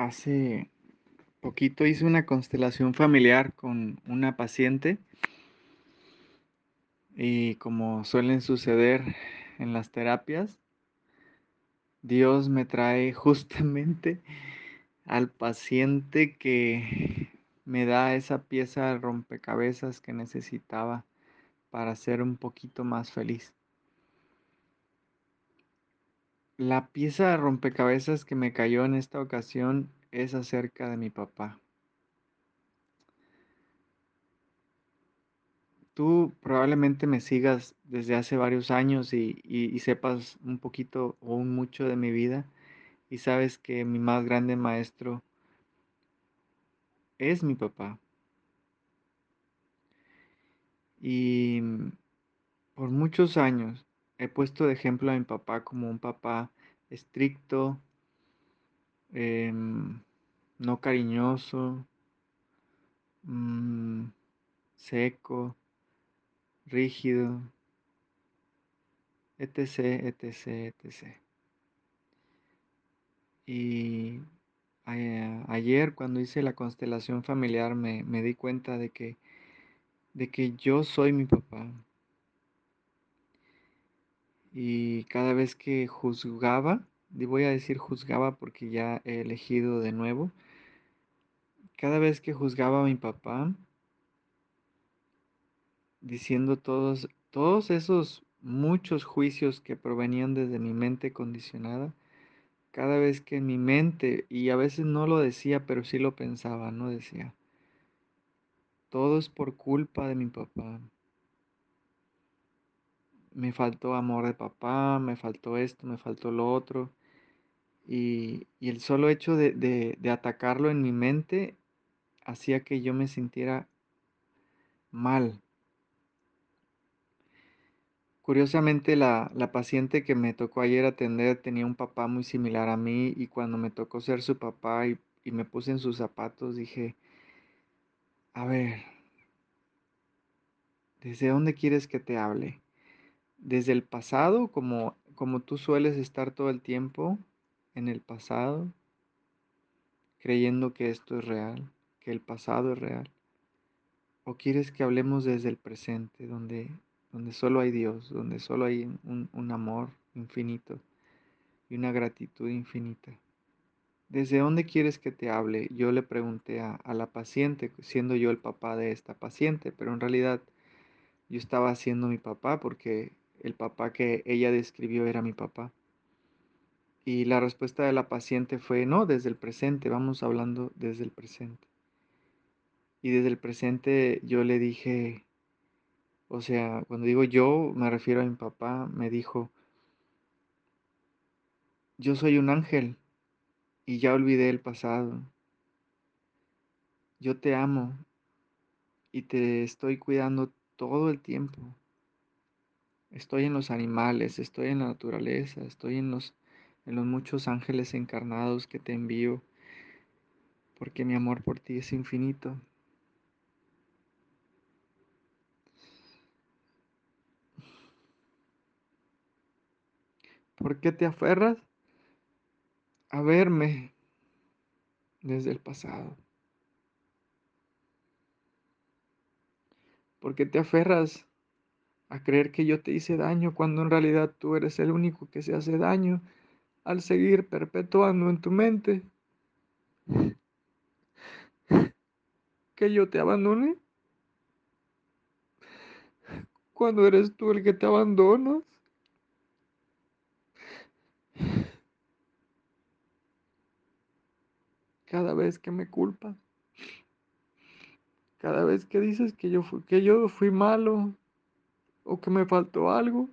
Hace poquito hice una constelación familiar con una paciente y como suelen suceder en las terapias, Dios me trae justamente al paciente que me da esa pieza de rompecabezas que necesitaba para ser un poquito más feliz. La pieza de rompecabezas que me cayó en esta ocasión es acerca de mi papá. Tú probablemente me sigas desde hace varios años y, sepas un poquito o un mucho de mi vida y sabes que mi más grande maestro es mi papá. Y por muchos años he puesto de ejemplo a mi papá como un papá estricto, em, no cariñoso, mm, seco, rígido, etc., etc., etc. Y ayer cuando hice la constelación familiar me, me di cuenta de que, de que yo soy mi papá. Y cada vez que juzgaba, y voy a decir juzgaba porque ya he elegido de nuevo, cada vez que juzgaba a mi papá, diciendo todos, todos esos muchos juicios que provenían desde mi mente condicionada, cada vez que mi mente, y a veces no lo decía, pero sí lo pensaba, no decía, todo es por culpa de mi papá me faltó amor de papá, me faltó esto, me faltó lo otro. Y, el solo hecho de, atacarlo en mi mente hacía que yo me sintiera mal. Curiosamente, la, paciente que me tocó ayer atender tenía un papá muy similar a mí y cuando me tocó ser su papá y, y me puse en sus zapatos, dije, a ver, ¿desde dónde quieres que te hable? Desde el pasado, como, como tú sueles estar todo el tiempo en el pasado, creyendo que esto es real, que el pasado es real? ¿O quieres que hablemos desde el presente, donde, donde solo hay Dios, donde solo hay un, amor infinito y una gratitud infinita? ¿Desde dónde quieres que te hable? Yo le pregunté a, a la paciente, siendo yo el papá de esta paciente, pero en realidad yo estaba siendo mi papá porque el papá que ella describió era mi papá. Y la respuesta de la paciente fue, no, desde el presente, vamos hablando desde el presente. Y desde el presente yo le dije, o sea, cuando digo yo, me refiero a mi papá, me dijo, yo soy un ángel y ya olvidé el pasado. Yo te amo y te estoy cuidando todo el tiempo. Estoy en los animales, estoy en la naturaleza, estoy en los, en los muchos ángeles encarnados que te envío, porque mi amor por ti es infinito. ¿Por qué te aferras a verme desde el pasado? ¿Por qué te aferras a creer que yo te hice daño cuando en realidad tú eres el único que se hace daño al seguir perpetuando en tu mente que yo te abandone cuando eres tú el que te abandonas. Cada vez que me culpas, cada vez que dices que yo, fui, que yo fui malo, o que me faltó algo.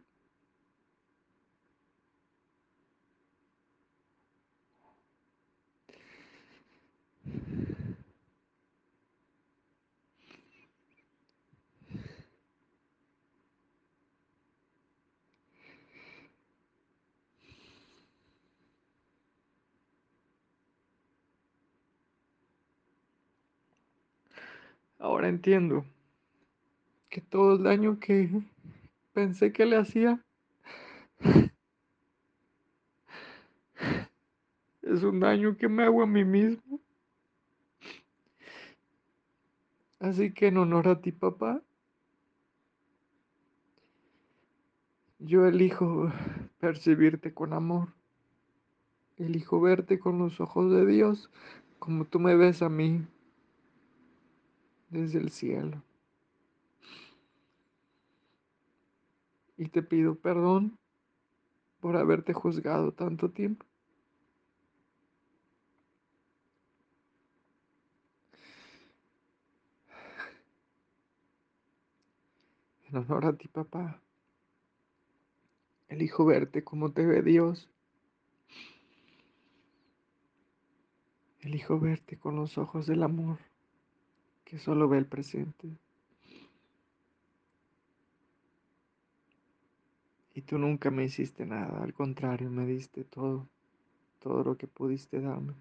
Ahora entiendo que todo el daño que pensé que le hacía es un daño que me hago a mí mismo. Así que en honor a ti, papá, yo elijo percibirte con amor. Elijo verte con los ojos de Dios, como tú me ves a mí desde el cielo. Y te pido perdón por haberte juzgado tanto tiempo. En honor a ti, papá, elijo verte como te ve Dios. Elijo verte con los ojos del amor que solo ve el presente. Tú nunca me hiciste nada, al contrario, me diste todo, todo lo que pudiste darme.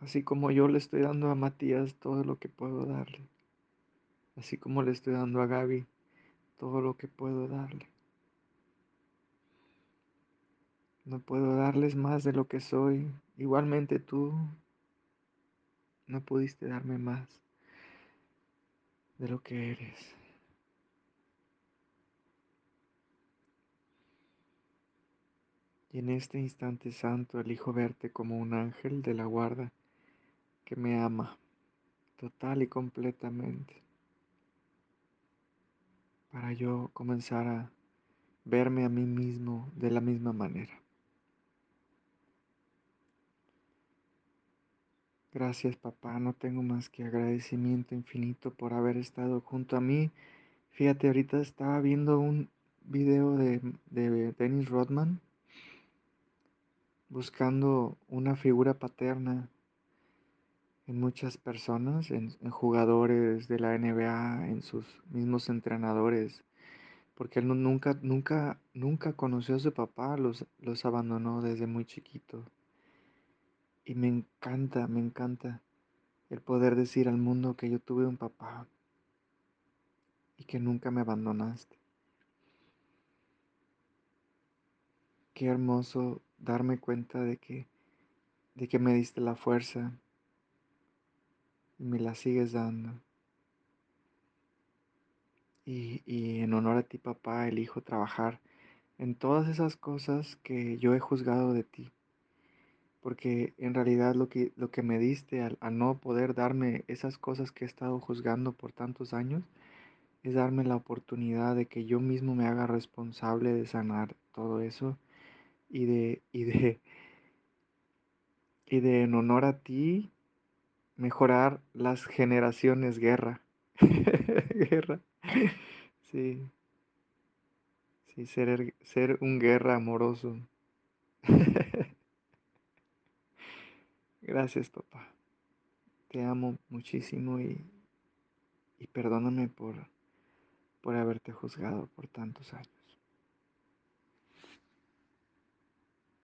Así como yo le estoy dando a Matías todo lo que puedo darle. Así como le estoy dando a Gaby todo lo que puedo darle. No puedo darles más de lo que soy. Igualmente tú no pudiste darme más de lo que eres. Y en este instante santo elijo verte como un ángel de la guarda que me ama total y completamente. Para yo comenzar a verme a mí mismo de la misma manera. Gracias papá, no tengo más que agradecimiento infinito por haber estado junto a mí. Fíjate, ahorita estaba viendo un video de, de Dennis Rodman buscando una figura paterna en muchas personas, en, jugadores de la NBA, en sus mismos entrenadores, porque él nunca, nunca, nunca conoció a su papá, los, los abandonó desde muy chiquito. Y me encanta, me encanta el poder decir al mundo que yo tuve un papá y que nunca me abandonaste. Qué hermoso darme cuenta de que, de que me diste la fuerza y me la sigues dando. Y, y en honor a ti, papá, elijo trabajar en todas esas cosas que yo he juzgado de ti porque en realidad lo que, lo que me diste al, no poder darme esas cosas que he estado juzgando por tantos años, es darme la oportunidad de que yo mismo me haga responsable de sanar todo eso y de, y de, y de en honor a ti, mejorar las generaciones guerra. guerra. Sí. Sí, ser, ser un guerra amoroso. Gracias, papá. Te amo muchísimo y, y perdóname por, por haberte juzgado por tantos años.